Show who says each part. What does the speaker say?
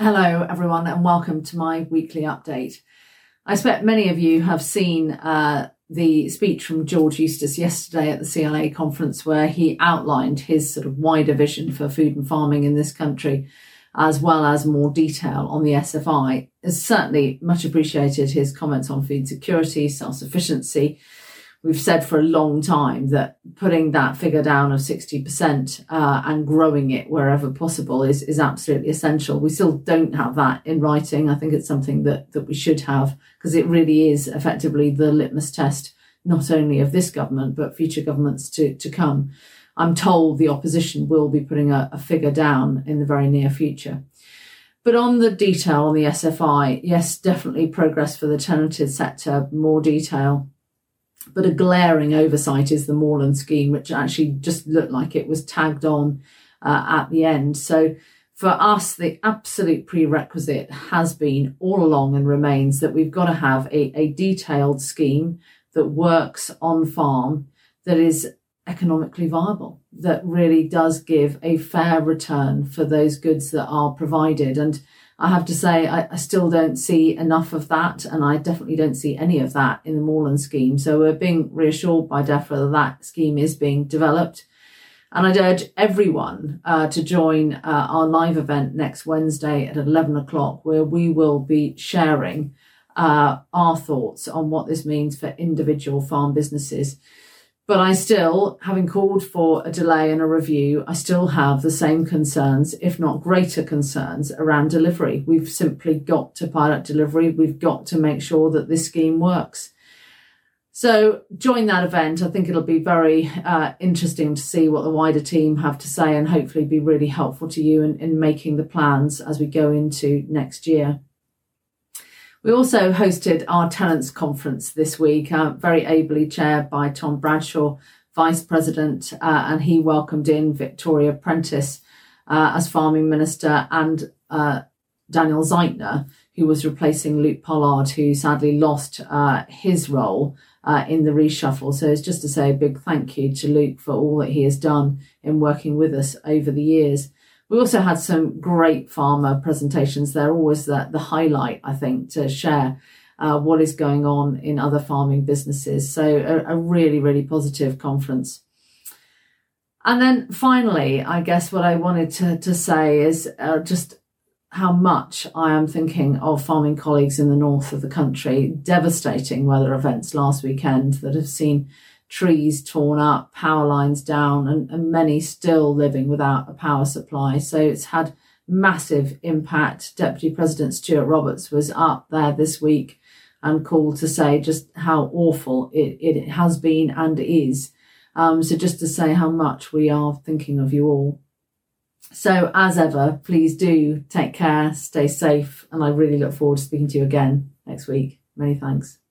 Speaker 1: Hello, everyone, and welcome to my weekly update. I expect many of you have seen uh, the speech from George Eustice yesterday at the CLA conference, where he outlined his sort of wider vision for food and farming in this country, as well as more detail on the SFI. Has certainly much appreciated his comments on food security, self sufficiency, we've said for a long time that putting that figure down of 60% uh, and growing it wherever possible is, is absolutely essential. We still don't have that in writing. I think it's something that, that we should have because it really is effectively the litmus test, not only of this government, but future governments to, to come. I'm told the opposition will be putting a, a figure down in the very near future. But on the detail on the SFI, yes, definitely progress for the tenanted sector, more detail but a glaring oversight is the moorland scheme, which actually just looked like it was tagged on uh, at the end. So for us, the absolute prerequisite has been all along and remains that we've got to have a, a detailed scheme that works on farm that is economically viable, that really does give a fair return for those goods that are provided. And I have to say, I, I, still don't see enough of that, and I definitely don't see any of that in the moorland scheme. So we're being reassured by DEFRA that that scheme is being developed. And I'd urge everyone uh, to join uh, our live event next Wednesday at 11 o'clock, where we will be sharing uh, our thoughts on what this means for individual farm businesses. But I still, having called for a delay and a review, I still have the same concerns, if not greater concerns, around delivery. We've simply got to pilot delivery. We've got to make sure that this scheme works. So join that event. I think it'll be very uh, interesting to see what the wider team have to say and hopefully be really helpful to you in, in making the plans as we go into next year. We also hosted our tenants conference this week, uh, very ably chaired by Tom Bradshaw, Vice President, uh, and he welcomed in Victoria Prentice uh, as Farming Minister and uh, Daniel Zeichner, who was replacing Luke Pollard, who sadly lost uh, his role uh, in the reshuffle. So it's just to say a big thank you to Luke for all that he has done in working with us over the years. We also had some great farmer presentations. They're always the, the highlight, I think, to share uh, what is going on in other farming businesses. So, a, a really, really positive conference. And then finally, I guess what I wanted to, to say is uh, just how much I am thinking of farming colleagues in the north of the country. Devastating weather events last weekend that have seen trees torn up, power lines down, and, and many still living without a power supply. So it's had massive impact. Deputy President Stuart Roberts was up there this week and called to say just how awful it, it has been and is. Um, so just to say how much we are thinking of you all. So as ever, please do take care, stay safe, and I really look forward to speaking to you again next week. Many thanks.